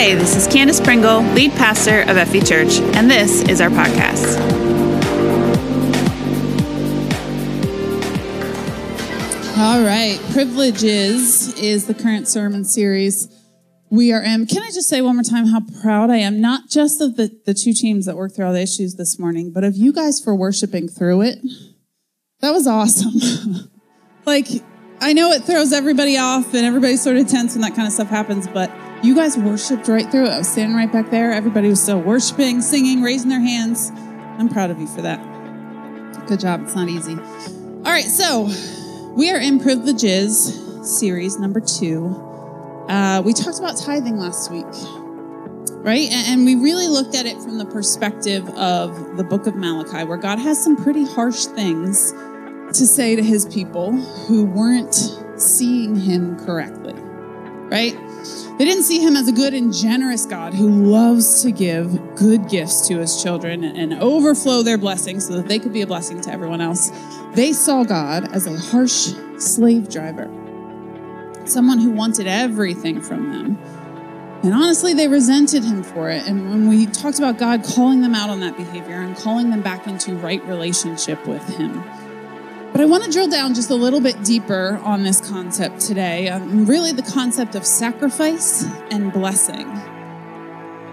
Hey, this is Candace Pringle, lead pastor of FE Church, and this is our podcast. All right, privileges is the current sermon series we are in. Can I just say one more time how proud I am, not just of the, the two teams that worked through all the issues this morning, but of you guys for worshiping through it. That was awesome. like, I know it throws everybody off and everybody's sort of tense when that kind of stuff happens, but you guys worshiped right through it. I was standing right back there. Everybody was still worshiping, singing, raising their hands. I'm proud of you for that. Good job. It's not easy. All right, so we are in Privileges series number two. Uh, we talked about tithing last week, right? And, and we really looked at it from the perspective of the book of Malachi, where God has some pretty harsh things to say to his people who weren't seeing him correctly, right? They didn't see him as a good and generous God who loves to give good gifts to his children and overflow their blessings so that they could be a blessing to everyone else. They saw God as a harsh slave driver someone who wanted everything from them. And honestly, they resented him for it. And when we talked about God calling them out on that behavior and calling them back into right relationship with him. But I want to drill down just a little bit deeper on this concept today. Um, really, the concept of sacrifice and blessing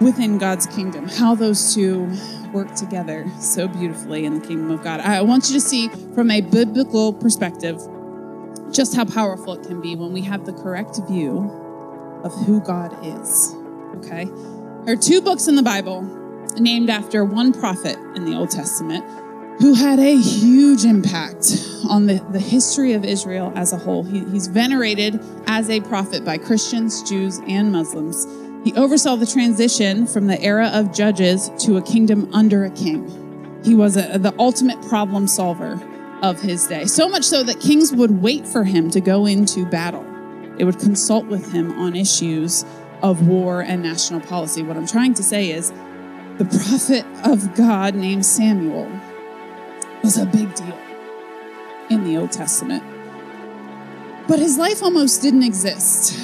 within God's kingdom, how those two work together so beautifully in the kingdom of God. I want you to see from a biblical perspective just how powerful it can be when we have the correct view of who God is. Okay? There are two books in the Bible named after one prophet in the Old Testament who had a huge impact on the, the history of Israel as a whole. He, he's venerated as a prophet by Christians, Jews, and Muslims. He oversaw the transition from the era of judges to a kingdom under a king. He was a, the ultimate problem solver of his day. So much so that kings would wait for him to go into battle. They would consult with him on issues of war and national policy. What I'm trying to say is the prophet of God named Samuel was a big deal in the Old Testament. But his life almost didn't exist.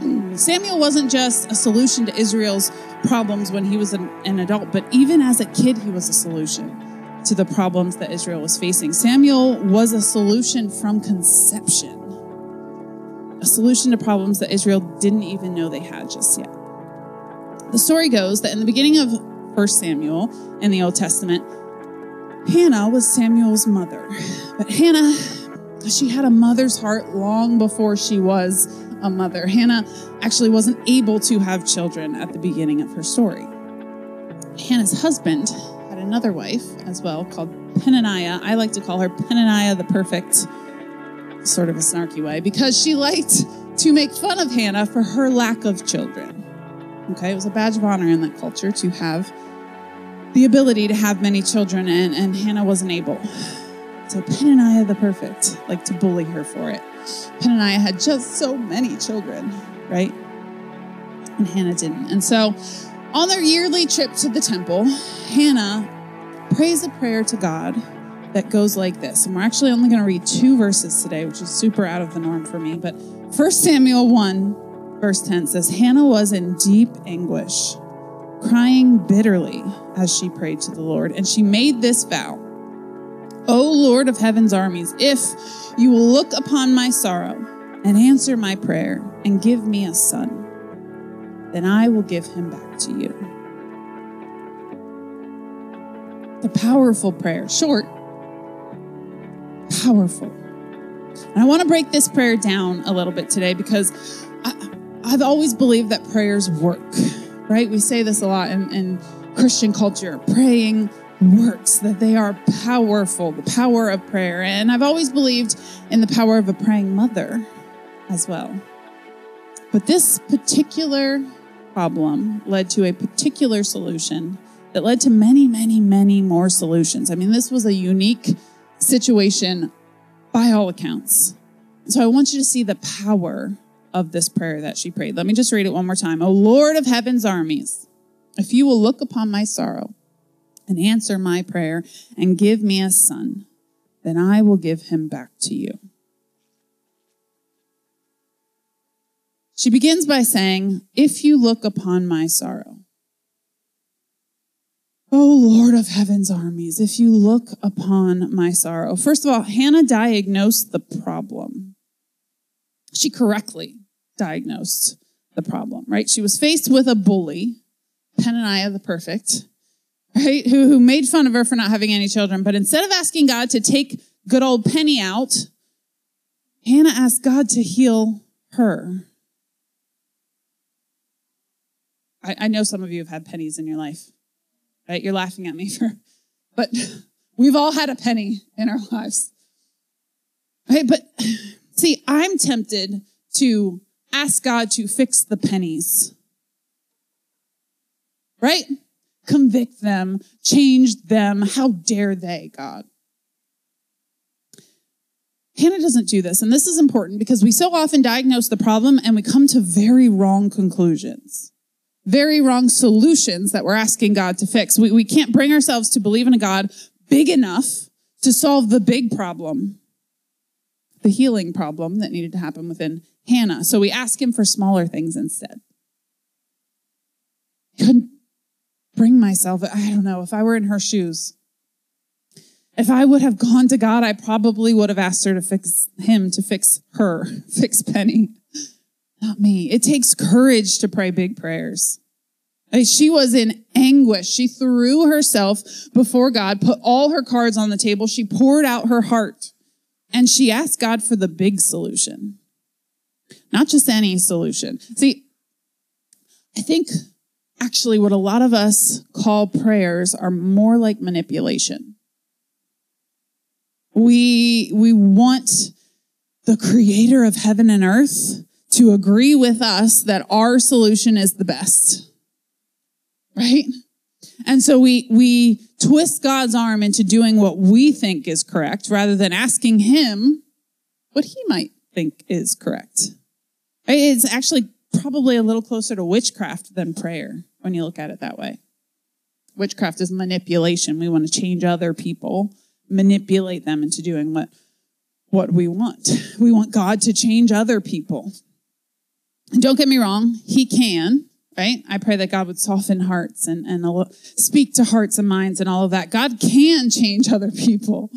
Samuel wasn't just a solution to Israel's problems when he was an, an adult, but even as a kid, he was a solution to the problems that Israel was facing. Samuel was a solution from conception, a solution to problems that Israel didn't even know they had just yet. The story goes that in the beginning of 1 Samuel in the Old Testament, Hannah was Samuel's mother. But Hannah, she had a mother's heart long before she was a mother. Hannah actually wasn't able to have children at the beginning of her story. Hannah's husband had another wife as well called Penaniah. I like to call her Penaniah the Perfect, sort of a snarky way, because she liked to make fun of Hannah for her lack of children. Okay, it was a badge of honor in that culture to have the ability to have many children, and, and Hannah wasn't able. So Penaniah the Perfect like to bully her for it. Penaniah had just so many children, right? And Hannah didn't. And so on their yearly trip to the temple, Hannah prays a prayer to God that goes like this. And we're actually only going to read two verses today, which is super out of the norm for me. But 1 Samuel 1, verse 10 says, Hannah was in deep anguish, crying bitterly as she prayed to the Lord. And she made this vow O Lord of heaven's armies, if you will look upon my sorrow and answer my prayer and give me a son, then I will give him back to you. The powerful prayer, short, powerful. And I want to break this prayer down a little bit today because I, have always believed that prayers work, right? We say this a lot in, in Christian culture praying works, that they are powerful, the power of prayer. And I've always believed in the power of a praying mother as well. But this particular problem led to a particular solution that led to many, many, many more solutions. I mean, this was a unique situation by all accounts. So I want you to see the power of this prayer that she prayed. Let me just read it one more time. O Lord of heaven's armies, if you will look upon my sorrow and answer my prayer and give me a son, then I will give him back to you. She begins by saying, If you look upon my sorrow. Oh Lord of heaven's armies, if you look upon my sorrow. First of all, Hannah diagnosed the problem. She correctly diagnosed the problem, right? She was faced with a bully, Penaniah the perfect, right? Who, who made fun of her for not having any children. But instead of asking God to take good old Penny out, Hannah asked God to heal her. I, I know some of you have had pennies in your life, right? You're laughing at me for, but we've all had a penny in our lives. Right? But see, I'm tempted to ask God to fix the pennies. Right? Convict them, change them. How dare they, God? Hannah doesn't do this. And this is important because we so often diagnose the problem and we come to very wrong conclusions, very wrong solutions that we're asking God to fix. We, we can't bring ourselves to believe in a God big enough to solve the big problem, the healing problem that needed to happen within Hannah. So we ask him for smaller things instead. Couldn't bring myself, I don't know, if I were in her shoes, if I would have gone to God, I probably would have asked her to fix him to fix her, fix Penny, not me. It takes courage to pray big prayers. She was in anguish. She threw herself before God, put all her cards on the table. She poured out her heart and she asked God for the big solution, not just any solution. See, I think actually what a lot of us call prayers are more like manipulation. We, we want the creator of heaven and earth to agree with us that our solution is the best. Right? And so we, we twist God's arm into doing what we think is correct rather than asking him what he might think is correct. It's actually probably a little closer to witchcraft than prayer when you look at it that way. Witchcraft is manipulation. We want to change other people manipulate them into doing what, what we want. We want God to change other people. Don't get me wrong, He can, right? I pray that God would soften hearts and, and speak to hearts and minds and all of that. God can change other people.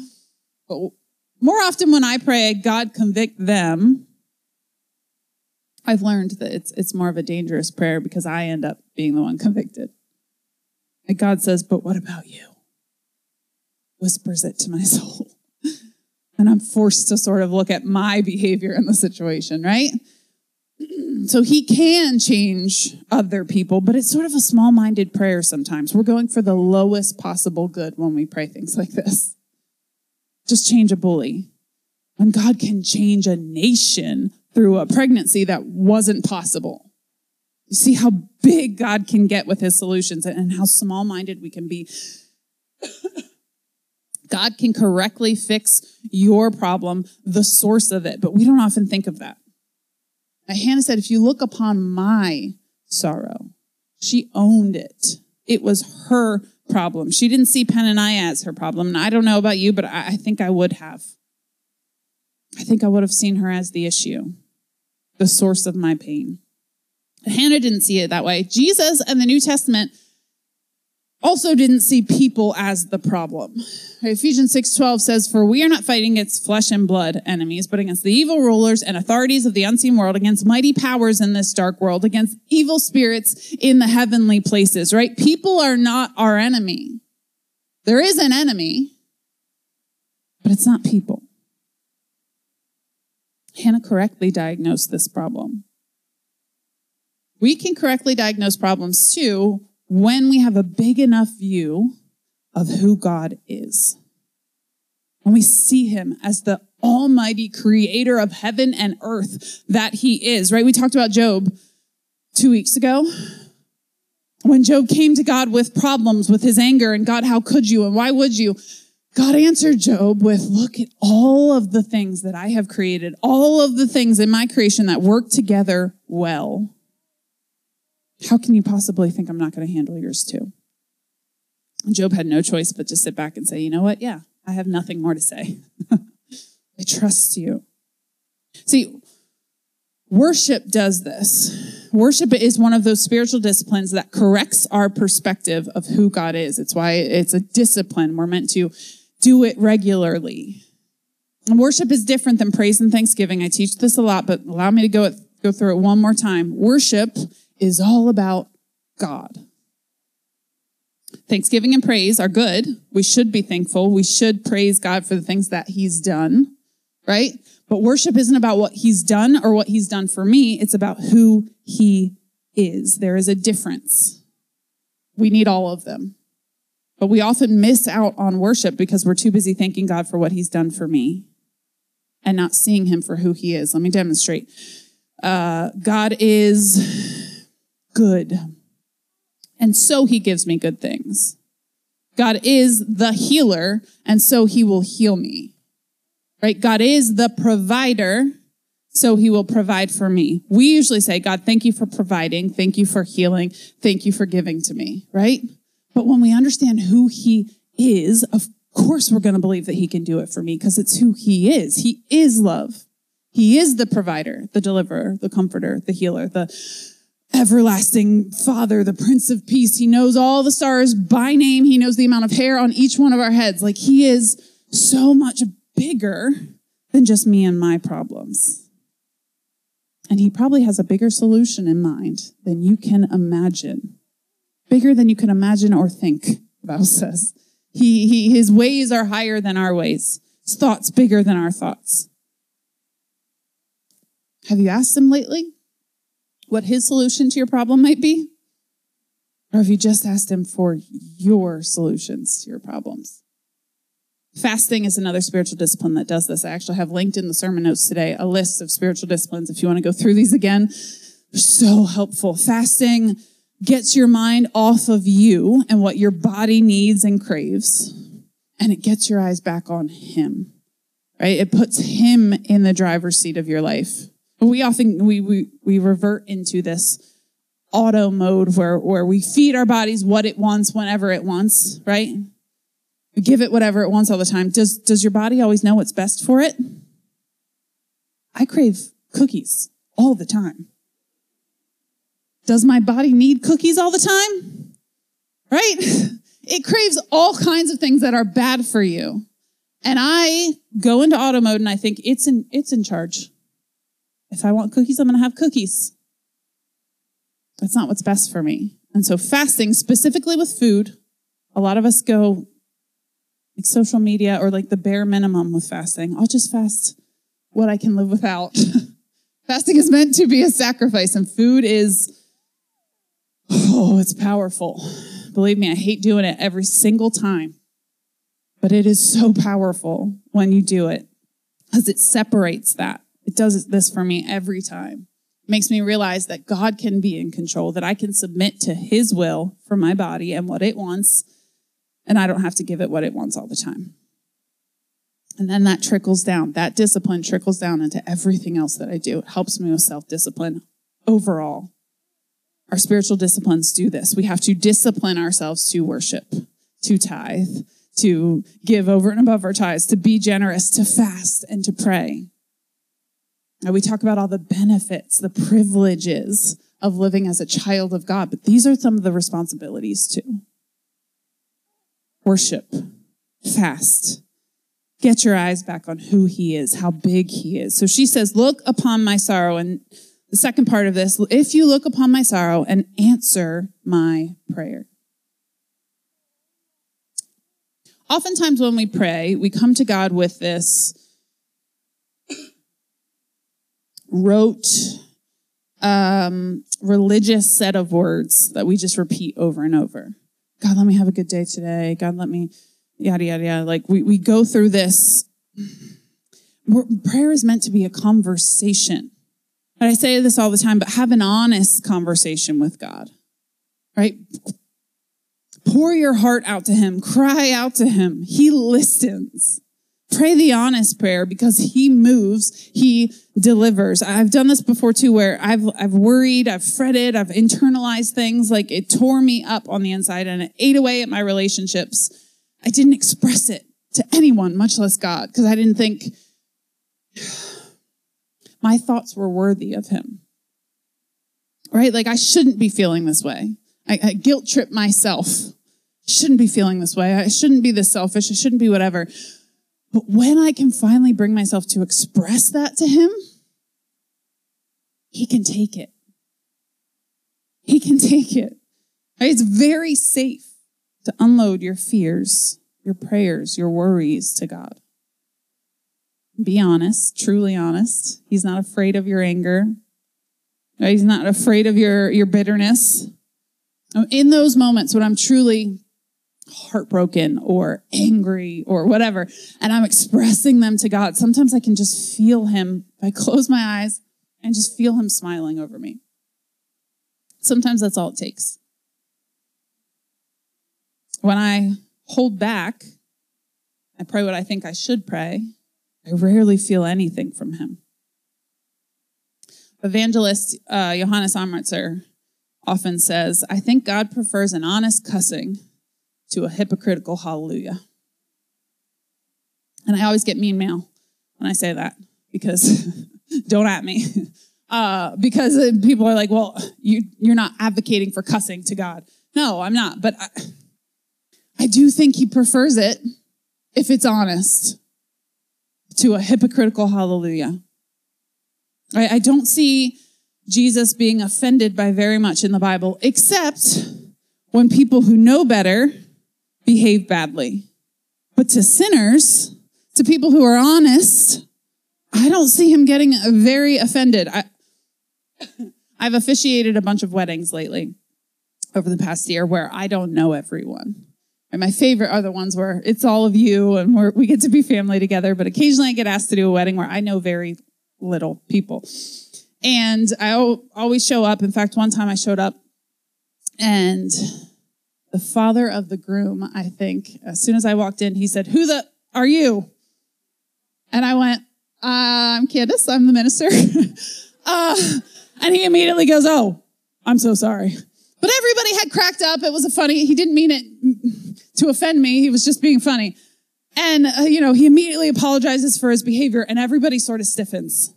But more often when I pray, God convict them, I've learned that it's, it's more of a dangerous prayer because I end up being the one convicted. And God says, but what about you? whispers it to my soul. and I'm forced to sort of look at my behavior in the situation, right? So he can change other people, but it's sort of a small minded prayer sometimes. We're going for the lowest possible good when we pray things like this. Just change a bully. When God can change a nation through a pregnancy that wasn't possible. You see how big God can get with his solutions and how small minded we can be. God can correctly fix your problem, the source of it, but we don't often think of that. Hannah said, if you look upon my sorrow, she owned it. It was her problem. She didn't see Penaniah as her problem. And I don't know about you, but I, I think I would have. I think I would have seen her as the issue, the source of my pain. Hannah didn't see it that way. Jesus and the New Testament also didn't see people as the problem. Ephesians 6:12 says, "For we are not fighting against flesh and blood enemies, but against the evil rulers and authorities of the unseen world, against mighty powers in this dark world, against evil spirits in the heavenly places." Right? People are not our enemy. There is an enemy, but it's not people. Hannah correctly diagnosed this problem. We can correctly diagnose problems too when we have a big enough view of who God is. When we see him as the almighty creator of heaven and earth that he is, right? We talked about Job two weeks ago. When Job came to God with problems with his anger and God, how could you and why would you? God answered Job with, look at all of the things that I have created, all of the things in my creation that work together well. How can you possibly think I'm not going to handle yours too? Job had no choice but to sit back and say, you know what? Yeah, I have nothing more to say. I trust you. See, Worship does this. Worship is one of those spiritual disciplines that corrects our perspective of who God is. It's why it's a discipline. We're meant to do it regularly. And worship is different than praise and thanksgiving. I teach this a lot, but allow me to go, go through it one more time. Worship is all about God. Thanksgiving and praise are good. We should be thankful. We should praise God for the things that He's done, right? But worship isn't about what He's done or what He's done for me. It's about who He is. There is a difference. We need all of them. But we often miss out on worship because we're too busy thanking God for what He's done for me and not seeing Him for who He is. Let me demonstrate. Uh, God is good. And so he gives me good things. God is the healer, and so he will heal me. Right? God is the provider, so he will provide for me. We usually say, God, thank you for providing. Thank you for healing. Thank you for giving to me. Right? But when we understand who he is, of course we're going to believe that he can do it for me because it's who he is. He is love. He is the provider, the deliverer, the comforter, the healer, the everlasting Father, the Prince of Peace. He knows all the stars by name. He knows the amount of hair on each one of our heads. Like he is so much bigger than just me and my problems. And he probably has a bigger solution in mind than you can imagine. Bigger than you can imagine or think, Bible says. He, he, his ways are higher than our ways. His thoughts bigger than our thoughts. Have you asked him lately? What his solution to your problem might be? Or have you just asked him for your solutions to your problems? Fasting is another spiritual discipline that does this. I actually have linked in the sermon notes today a list of spiritual disciplines. If you want to go through these again, so helpful. Fasting gets your mind off of you and what your body needs and craves, and it gets your eyes back on him, right? It puts him in the driver's seat of your life. We often we we we revert into this auto mode where where we feed our bodies what it wants whenever it wants, right? We give it whatever it wants all the time. Does does your body always know what's best for it? I crave cookies all the time. Does my body need cookies all the time? Right? It craves all kinds of things that are bad for you. And I go into auto mode and I think it's in it's in charge. If I want cookies, I'm going to have cookies. That's not what's best for me. And so fasting, specifically with food, a lot of us go like social media or like the bare minimum with fasting. I'll just fast what I can live without. fasting is meant to be a sacrifice and food is, oh, it's powerful. Believe me, I hate doing it every single time, but it is so powerful when you do it because it separates that. It does this for me every time. It makes me realize that God can be in control, that I can submit to his will for my body and what it wants, and I don't have to give it what it wants all the time. And then that trickles down. That discipline trickles down into everything else that I do. It helps me with self discipline overall. Our spiritual disciplines do this. We have to discipline ourselves to worship, to tithe, to give over and above our tithes, to be generous, to fast, and to pray. We talk about all the benefits, the privileges of living as a child of God, but these are some of the responsibilities too. Worship, fast, get your eyes back on who he is, how big he is. So she says, Look upon my sorrow. And the second part of this, if you look upon my sorrow and answer my prayer. Oftentimes, when we pray, we come to God with this rote um, religious set of words that we just repeat over and over. God, let me have a good day today. God, let me, yada, yada, yada. Like we, we go through this. Prayer is meant to be a conversation. And I say this all the time, but have an honest conversation with God, right? Pour your heart out to Him, cry out to Him. He listens. Pray the honest prayer because he moves, he delivers. I've done this before too, where I've, I've worried, I've fretted, I've internalized things. Like it tore me up on the inside and it ate away at my relationships. I didn't express it to anyone, much less God, because I didn't think. my thoughts were worthy of him. Right? Like I shouldn't be feeling this way. I, I guilt trip myself. Shouldn't be feeling this way. I shouldn't be this selfish. I shouldn't be whatever. But when I can finally bring myself to express that to him, he can take it. He can take it. It's very safe to unload your fears, your prayers, your worries to God. Be honest, truly honest. He's not afraid of your anger. He's not afraid of your, your bitterness. In those moments when I'm truly heartbroken or angry or whatever, and I'm expressing them to God, sometimes I can just feel Him. I close my eyes and just feel Him smiling over me. Sometimes that's all it takes. When I hold back, I pray what I think I should pray. I rarely feel anything from him. Evangelist uh, Johannes Amritzer often says, I think God prefers an honest cussing to a hypocritical hallelujah. And I always get mean mail when I say that because don't at me. Uh, because people are like, well, you, you're not advocating for cussing to God. No, I'm not. But I, I do think he prefers it if it's honest to a hypocritical hallelujah. I, I don't see Jesus being offended by very much in the Bible, except when people who know better behave badly. But to sinners, to people who are honest, I don't see him getting very offended. I, I've officiated a bunch of weddings lately over the past year where I don't know everyone. And my favorite are the ones where it's all of you and we we get to be family together. But occasionally I get asked to do a wedding where I know very little people. And I always show up. In fact, one time I showed up and the father of the groom, I think, as soon as I walked in, he said, Who the are you? And I went, I'm Candace, I'm the minister. uh, and he immediately goes, Oh, I'm so sorry. But everybody had cracked up. It was a funny, he didn't mean it to offend me. He was just being funny. And, uh, you know, he immediately apologizes for his behavior and everybody sort of stiffens.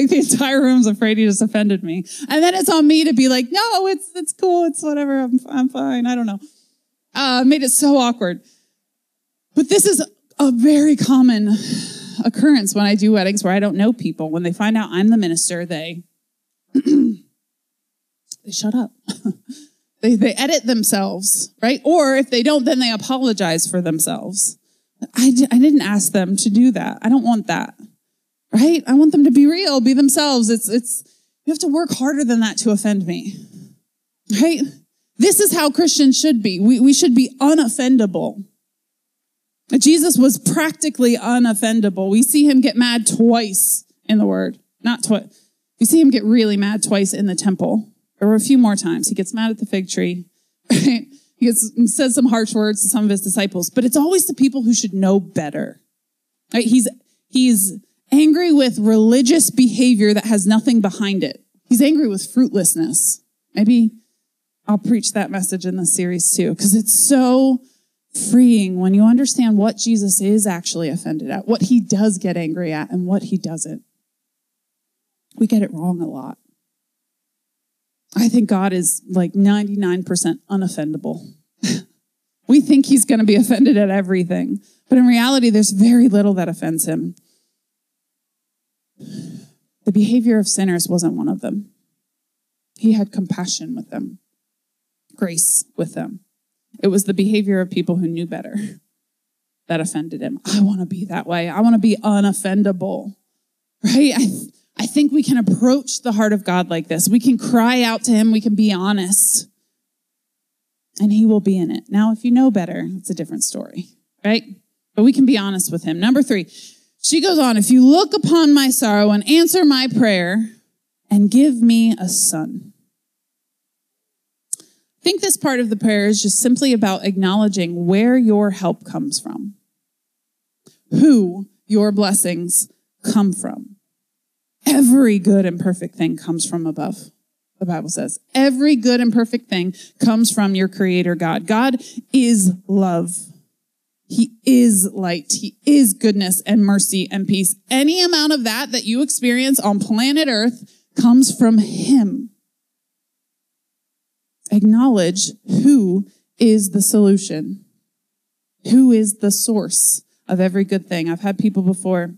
Like the entire room's afraid he just offended me. And then it's on me to be like, no, it's, it's cool. It's whatever. I'm, I'm fine. I don't know. Uh, made it so awkward. But this is a very common occurrence when I do weddings where I don't know people. When they find out I'm the minister, they they shut up. they, they edit themselves, right? Or if they don't, then they apologize for themselves. I, I didn't ask them to do that. I don't want that, right? I want them to be real, be themselves. It's, it's, you have to work harder than that to offend me, right? This is how Christians should be. We, we should be unoffendable. Jesus was practically unoffendable. We see him get mad twice in the word, not twice. We see him get really mad twice in the temple, or a few more times. He gets mad at the fig tree. Right? He gets, says some harsh words to some of his disciples, but it's always the people who should know better. Right? He's, he's angry with religious behavior that has nothing behind it. He's angry with fruitlessness. Maybe I'll preach that message in this series too, because it's so freeing when you understand what Jesus is actually offended at, what he does get angry at, and what he doesn't. We get it wrong a lot. I think God is like 99% unoffendable. we think he's going to be offended at everything, but in reality, there's very little that offends him. The behavior of sinners wasn't one of them. He had compassion with them, grace with them. It was the behavior of people who knew better that offended him. I want to be that way. I want to be unoffendable, right? I, I think we can approach the heart of God like this. We can cry out to him. We can be honest and he will be in it. Now, if you know better, it's a different story, right? But we can be honest with him. Number three, she goes on, if you look upon my sorrow and answer my prayer and give me a son. I think this part of the prayer is just simply about acknowledging where your help comes from, who your blessings come from. Every good and perfect thing comes from above. The Bible says every good and perfect thing comes from your creator God. God is love. He is light. He is goodness and mercy and peace. Any amount of that that you experience on planet earth comes from him. Acknowledge who is the solution. Who is the source of every good thing? I've had people before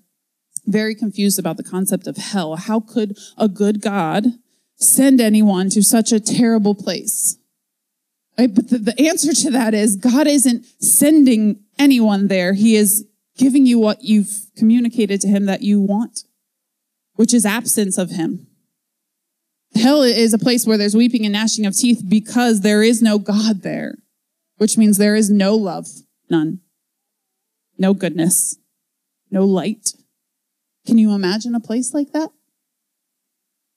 very confused about the concept of hell. How could a good God send anyone to such a terrible place? Right? But the, the answer to that is God isn't sending anyone there. He is giving you what you've communicated to him that you want, which is absence of him. Hell is a place where there's weeping and gnashing of teeth because there is no God there, which means there is no love, none, no goodness, no light. Can you imagine a place like that?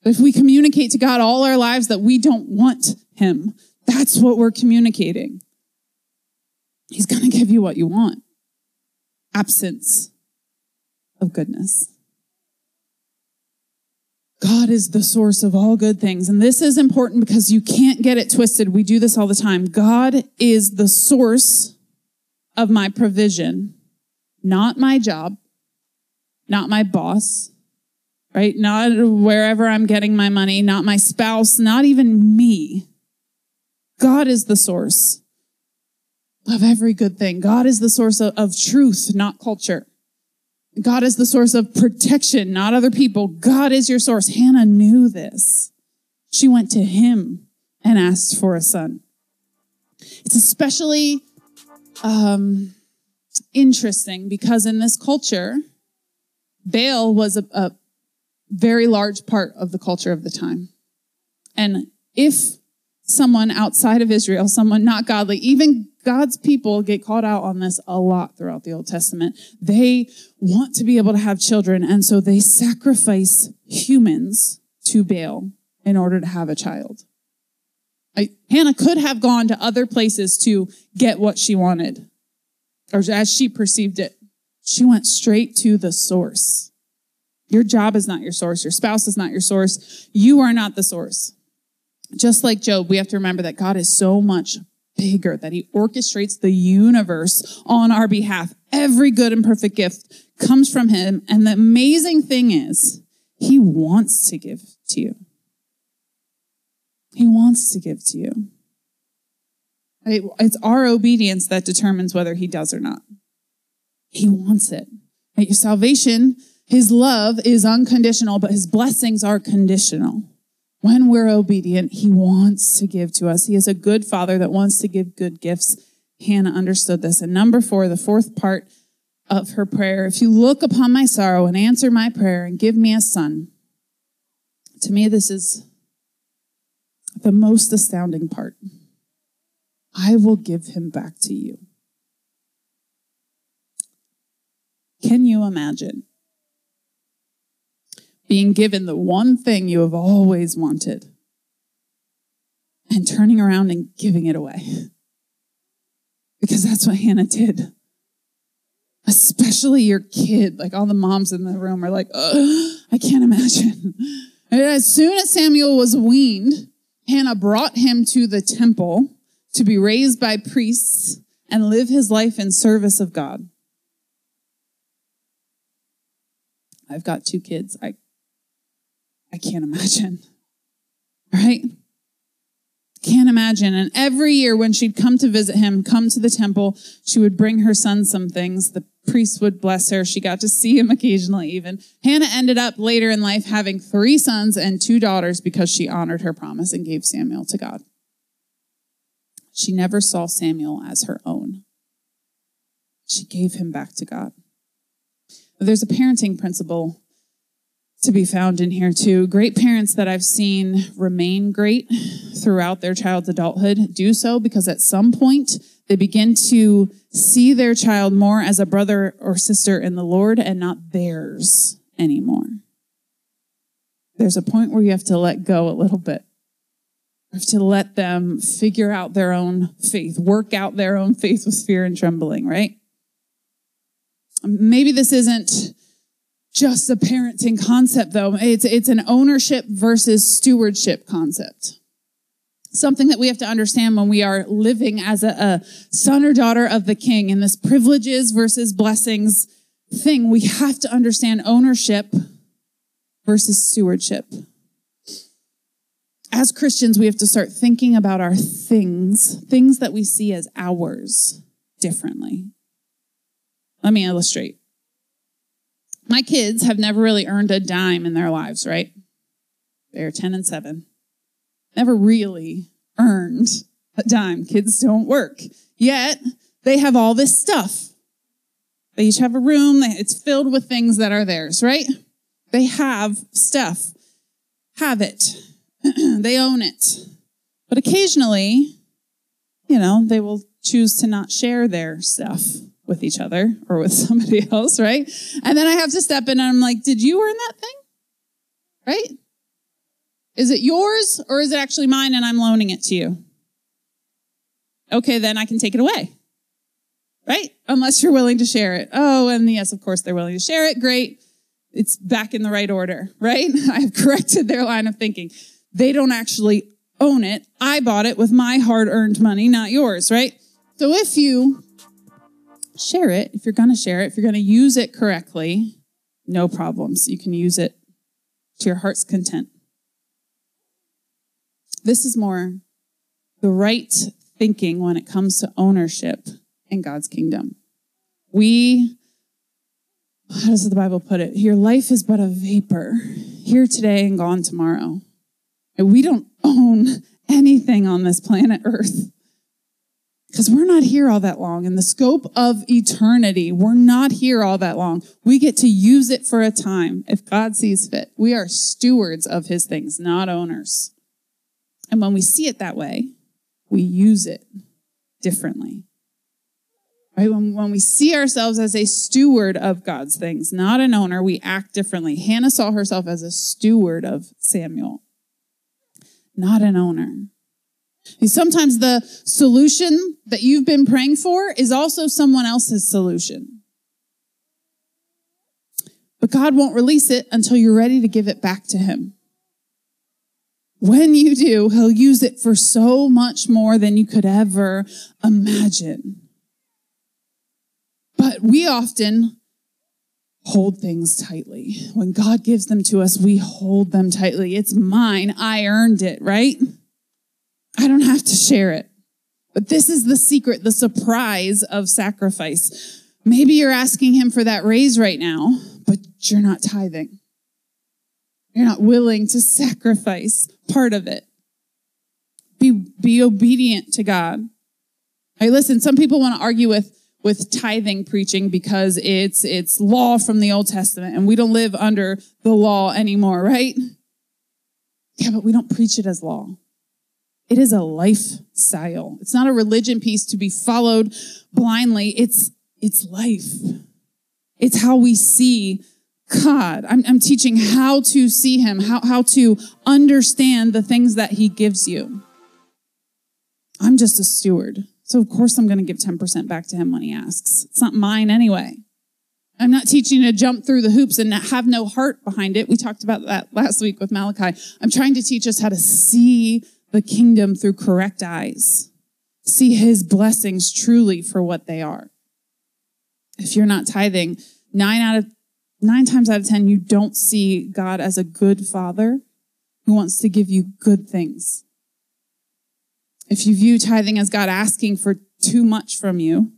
If we communicate to God all our lives that we don't want Him, that's what we're communicating. He's going to give you what you want absence of goodness. God is the source of all good things. And this is important because you can't get it twisted. We do this all the time. God is the source of my provision, not my job, not my boss, right? Not wherever I'm getting my money, not my spouse, not even me. God is the source of every good thing. God is the source of, of truth, not culture. God is the source of protection, not other people. God is your source. Hannah knew this. She went to him and asked for a son. It's especially um, interesting because in this culture, Baal was a, a very large part of the culture of the time. And if someone outside of Israel, someone not godly, even God's people get called out on this a lot throughout the Old Testament. They want to be able to have children, and so they sacrifice humans to Baal in order to have a child. Hannah could have gone to other places to get what she wanted, or as she perceived it. She went straight to the source. Your job is not your source. Your spouse is not your source. You are not the source. Just like Job, we have to remember that God is so much bigger, that he orchestrates the universe on our behalf. Every good and perfect gift comes from him. And the amazing thing is, he wants to give to you. He wants to give to you. It's our obedience that determines whether he does or not. He wants it. Your salvation, his love is unconditional, but his blessings are conditional when we're obedient, he wants to give to us. He is a good father that wants to give good gifts. Hannah understood this. And number four, the fourth part of her prayer if you look upon my sorrow and answer my prayer and give me a son. To me, this is the most astounding part. I will give him back to you. Can you imagine? Being given the one thing you have always wanted and turning around and giving it away. Because that's what Hannah did. Especially your kid, like all the moms in the room are like, I can't imagine. And as soon as Samuel was weaned, Hannah brought him to the temple to be raised by priests and live his life in service of God. I've got two kids. I I can't imagine. Right? Can't imagine. And every year when she'd come to visit him, come to the temple, she would bring her son some things. The priest would bless her. She got to see him occasionally even. Hannah ended up later in life having three sons and two daughters because she honored her promise and gave Samuel to God. She never saw Samuel as her own. She gave him back to God. There's a parenting principle to be found in here too. Great parents that I've seen remain great throughout their child's adulthood do so because at some point they begin to see their child more as a brother or sister in the Lord and not theirs anymore. There's a point where you have to let go a little bit. You have to let them figure out their own faith, work out their own faith with fear and trembling, right? Maybe this isn't just a parenting concept though. It's, it's an ownership versus stewardship concept. something that we have to understand when we are living as a, a son or daughter of the king in this privileges versus blessings thing. We have to understand ownership versus stewardship. As Christians, we have to start thinking about our things, things that we see as ours, differently. Let me illustrate. My kids have never really earned a dime in their lives, right? They're 10 and 7 never really earned a dime. Kids don't work. Yet they have all this stuff. They each have a room. It's filled with things that are theirs, right? They have stuff. Have it. they own it. But occasionally, you know, they will choose to not share their stuff with each other or with somebody else, right? And then I have to step in and I'm like, did you earn that thing? Right? Is it yours or is it actually mine and I'm loaning it to you? Okay, then I can take it away. Right? Unless you're willing to share it. Oh, and yes, of course they're willing to share it. Great. It's back in the right order, right? I've corrected their line of thinking. They don't actually own it. I bought it with my hard earned money, not yours, right? So if you share it, if you're going to share it, if you're going to use it correctly, no problems. You can use it to your heart's content. This is more the right thinking when it comes to ownership in God's kingdom. We, how does the Bible put it? Your life is but a vapor, here today and gone tomorrow. And we don't own anything on this planet Earth because we're not here all that long. In the scope of eternity, we're not here all that long. We get to use it for a time if God sees fit. We are stewards of his things, not owners. And when we see it that way, we use it differently. Right? When, when we see ourselves as a steward of God's things, not an owner, we act differently. Hannah saw herself as a steward of Samuel, not an owner. And sometimes the solution that you've been praying for is also someone else's solution. But God won't release it until you're ready to give it back to Him. When you do, he'll use it for so much more than you could ever imagine. But we often hold things tightly. When God gives them to us, we hold them tightly. It's mine. I earned it, right? I don't have to share it. But this is the secret, the surprise of sacrifice. Maybe you're asking him for that raise right now, but you're not tithing. You're not willing to sacrifice part of it. Be, be obedient to God. Hey, listen, some people want to argue with, with tithing preaching because it's, it's law from the Old Testament and we don't live under the law anymore, right? Yeah, but we don't preach it as law. It is a lifestyle. It's not a religion piece to be followed blindly. It's, it's life. It's how we see God. I'm, I'm teaching how to see Him, how, how to understand the things that He gives you. I'm just a steward. So, of course, I'm going to give 10% back to Him when He asks. It's not mine anyway. I'm not teaching to jump through the hoops and have no heart behind it. We talked about that last week with Malachi. I'm trying to teach us how to see the kingdom through correct eyes, see His blessings truly for what they are. If you're not tithing, nine out of nine times out of 10, you don't see God as a good father who wants to give you good things. If you view tithing as God asking for too much from you,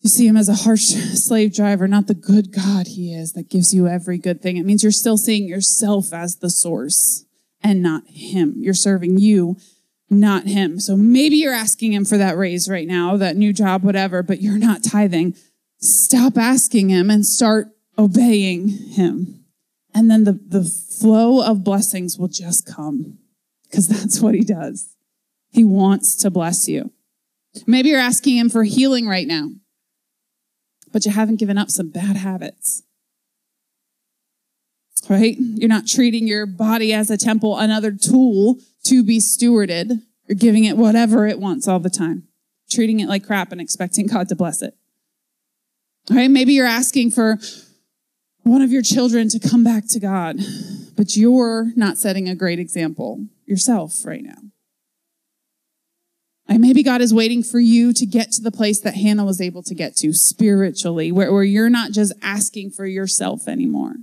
you see him as a harsh slave driver, not the good God he is that gives you every good thing. It means you're still seeing yourself as the source and not him. You're serving you, not him. So maybe you're asking him for that raise right now, that new job, whatever, but you're not tithing stop asking him and start obeying him. And then the, the flow of blessings will just come because that's what he does. He wants to bless you. Maybe you're asking him for healing right now, but you haven't given up some bad habits. Right? You're not treating your body as a temple, another tool to be stewarded. You're giving it whatever it wants all the time, treating it like crap and expecting God to bless it. Right? Maybe you're asking for one of your children to come back to God, but you're not setting a great example. yourself right now. And maybe God is waiting for you to get to the place that Hannah was able to get to spiritually, where, where you're not just asking for yourself anymore.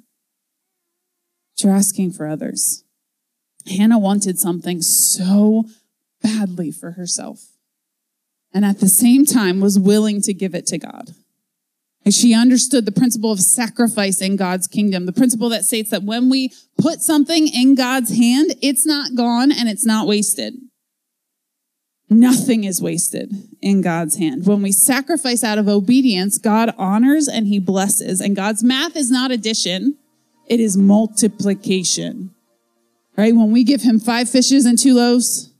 You're asking for others. Hannah wanted something so badly for herself. And at the same time was willing to give it to God. And she understood the principle of sacrifice in God's kingdom, the principle that states that when we put something in God's hand, it's not gone and it's not wasted. Nothing is wasted in God's hand. When we sacrifice out of obedience, God honors and he blesses. And God's math is not addition, it is multiplication. Right? When we give him five fishes and two loaves,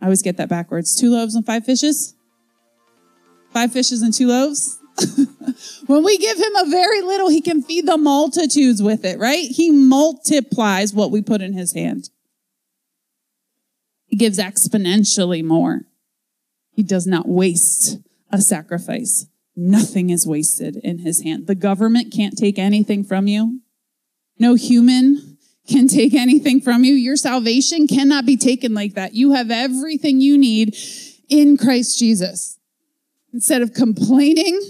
I always get that backwards. Two loaves and five fishes? Five fishes and two loaves? when we give him a very little, he can feed the multitudes with it, right? He multiplies what we put in his hand. He gives exponentially more. He does not waste a sacrifice. Nothing is wasted in his hand. The government can't take anything from you. No human can take anything from you. Your salvation cannot be taken like that. You have everything you need in Christ Jesus. Instead of complaining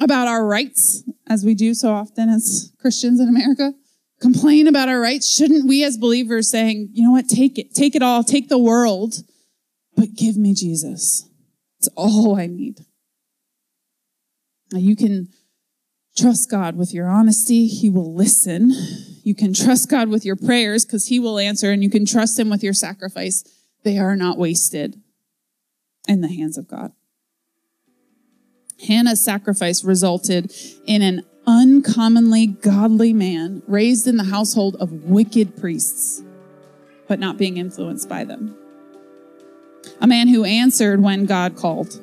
about our rights, as we do so often as Christians in America, complain about our rights, shouldn't we as believers saying, you know what, take it, take it all, take the world, but give me Jesus. It's all I need. Now you can trust God with your honesty. He will listen. You can trust God with your prayers because he will answer and you can trust him with your sacrifice. They are not wasted in the hands of God. Hannah's sacrifice resulted in an uncommonly godly man raised in the household of wicked priests, but not being influenced by them. A man who answered when God called.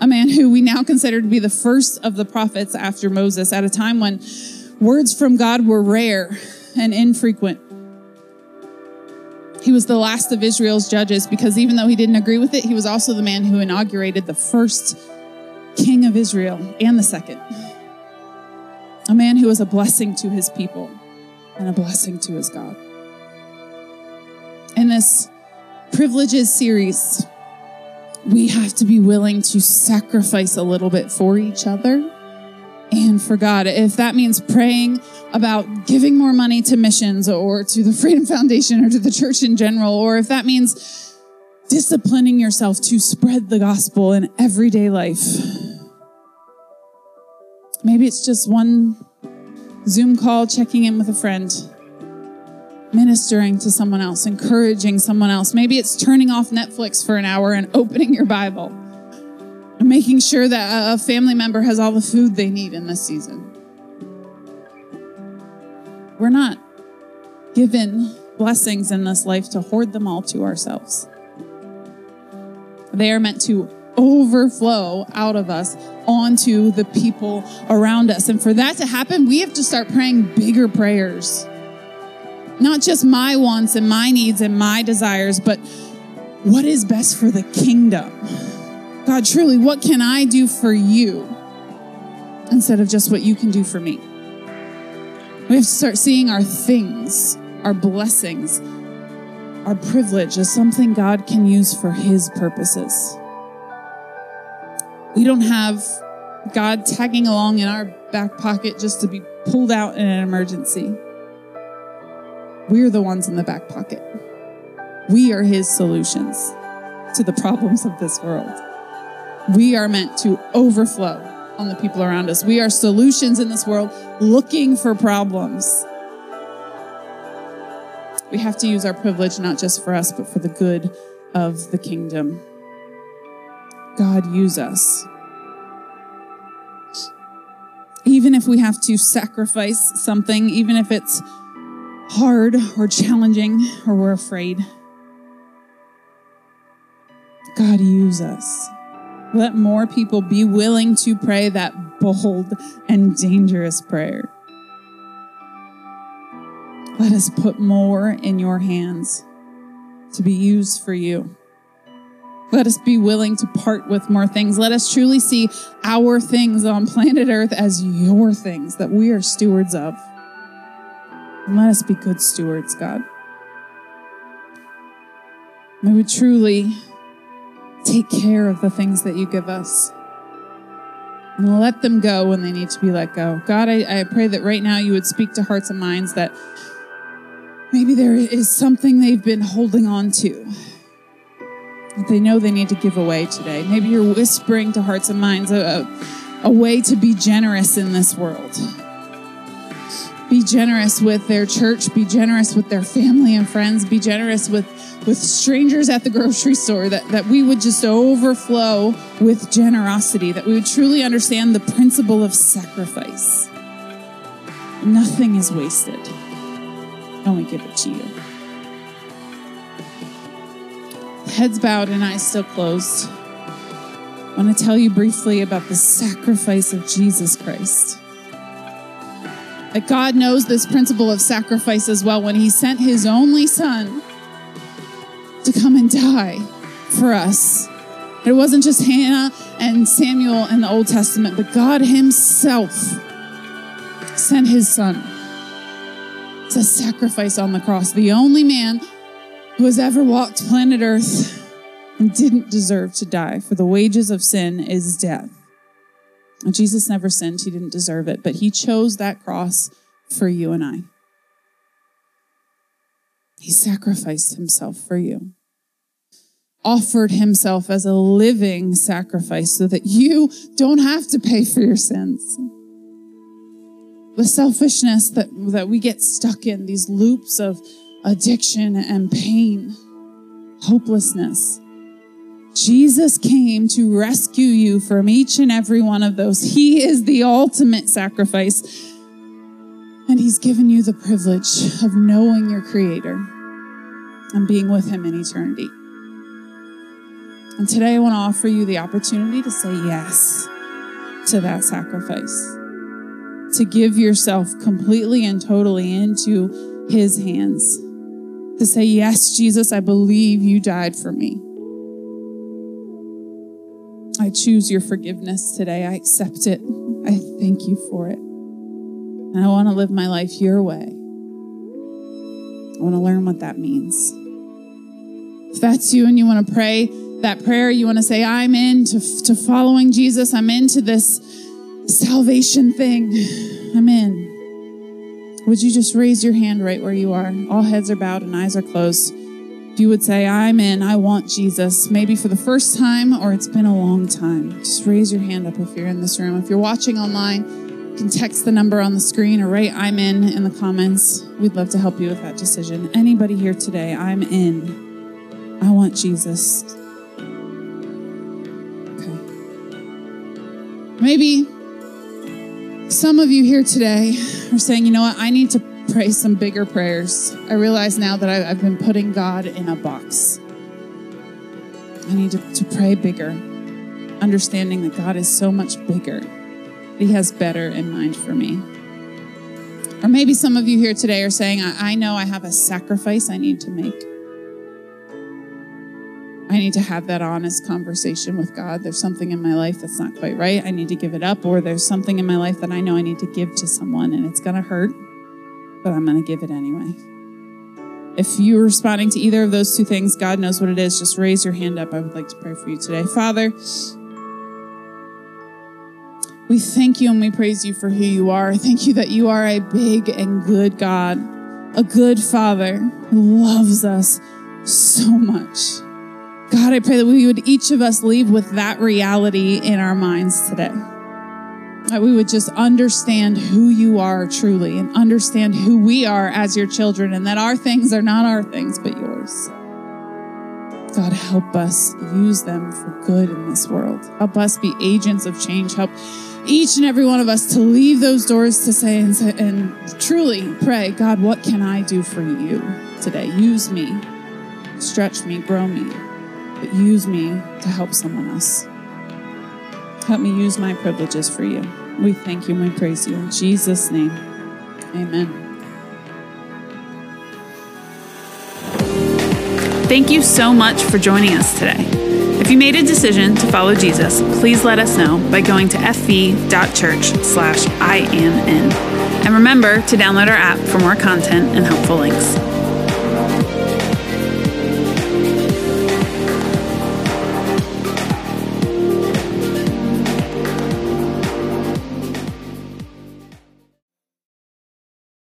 A man who we now consider to be the first of the prophets after Moses at a time when words from God were rare and infrequent. He was the last of Israel's judges because even though he didn't agree with it, he was also the man who inaugurated the first king of Israel and the second a man who was a blessing to his people and a blessing to his God. In this privileges series, we have to be willing to sacrifice a little bit for each other and for God. If that means praying about giving more money to missions or to the Freedom Foundation or to the church in general, or if that means disciplining yourself to spread the gospel in everyday life, Maybe it's just one Zoom call, checking in with a friend, ministering to someone else, encouraging someone else. Maybe it's turning off Netflix for an hour and opening your Bible and making sure that a family member has all the food they need in this season. We're not given blessings in this life to hoard them all to ourselves. They are meant to overflow out of us onto the people around us. And for that to happen, we have to start praying bigger prayers. Not just my wants and my needs and my desires, but what is best for the kingdom? God, truly, what can I do for you instead of just what you can do for me? We have to start seeing our things, our blessings, our privilege as something God can use for his purposes. We don't have God tagging along in our back pocket just to be pulled out in an emergency. We're the ones in the back pocket. We are His solutions to the problems of this world. We are meant to overflow on the people around us. We are solutions in this world looking for problems. We have to use our privilege not just for us, but for the good of the kingdom. God use us. Even if we have to sacrifice something, even if it's hard or challenging or we're afraid, God use us. Let more people be willing to pray that bold and dangerous prayer. Let us put more in your hands to be used for you. Let us be willing to part with more things. Let us truly see our things on planet Earth as your things that we are stewards of. And let us be good stewards, God. May We would truly take care of the things that you give us and let them go when they need to be let go. God, I, I pray that right now you would speak to hearts and minds that maybe there is something they've been holding on to that they know they need to give away today. Maybe you're whispering to hearts and minds a, a, a way to be generous in this world. Be generous with their church, be generous with their family and friends, be generous with with strangers at the grocery store, that, that we would just overflow with generosity, that we would truly understand the principle of sacrifice. Nothing is wasted when we give it to you. Heads bowed and eyes still closed. I want to tell you briefly about the sacrifice of Jesus Christ. That God knows this principle of sacrifice as well when He sent His only Son to come and die for us. It wasn't just Hannah and Samuel in the Old Testament, but God Himself sent His Son to sacrifice on the cross. The only man who has ever walked planet Earth and didn't deserve to die, for the wages of sin is death. Jesus never sinned, He didn't deserve it, but He chose that cross for you and I. He sacrificed Himself for you offered himself as a living sacrifice so that you don't have to pay for your sins. The selfishness that, that we get stuck in, these loops of addiction and pain, hopelessness. Jesus came to rescue you from each and every one of those. He is the ultimate sacrifice. And He's given you the privilege of knowing your Creator and being with Him in eternity. And today I want to offer you the opportunity to say yes to that sacrifice, to give yourself completely and totally into His hands, to say, Yes, Jesus, I believe you died for me. I choose your forgiveness today. I accept it. I thank you for it. And I want to live my life your way. I want to learn what that means. If that's you and you want to pray, that prayer, you want to say, I'm into to following Jesus. I'm into this salvation thing. I'm in. Would you just raise your hand right where you are? All heads are bowed and eyes are closed. If you would say, I'm in, I want Jesus, maybe for the first time or it's been a long time, just raise your hand up if you're in this room. If you're watching online, you can text the number on the screen or write I'm in in the comments. We'd love to help you with that decision. Anybody here today, I'm in. I want Jesus. Okay. Maybe some of you here today are saying, you know what, I need to pray some bigger prayers. I realize now that I've been putting God in a box. I need to, to pray bigger, understanding that God is so much bigger. He has better in mind for me. Or maybe some of you here today are saying, I, I know I have a sacrifice I need to make. I need to have that honest conversation with God. There's something in my life that's not quite right. I need to give it up. Or there's something in my life that I know I need to give to someone and it's going to hurt, but I'm going to give it anyway. If you're responding to either of those two things, God knows what it is. Just raise your hand up. I would like to pray for you today. Father, we thank you and we praise you for who you are. Thank you that you are a big and good God, a good Father who loves us so much. God, I pray that we would each of us leave with that reality in our minds today. That we would just understand who you are truly and understand who we are as your children, and that our things are not our things, but yours. God, help us use them for good in this world. Help us be agents of change. Help each and every one of us to leave those doors to say and, say, and truly pray, God, what can I do for you today? Use me, stretch me, grow me but use me to help someone else. Help me use my privileges for you. We thank you and we praise you. In Jesus' name, amen. Thank you so much for joining us today. If you made a decision to follow Jesus, please let us know by going to fv.church slash I am in. And remember to download our app for more content and helpful links.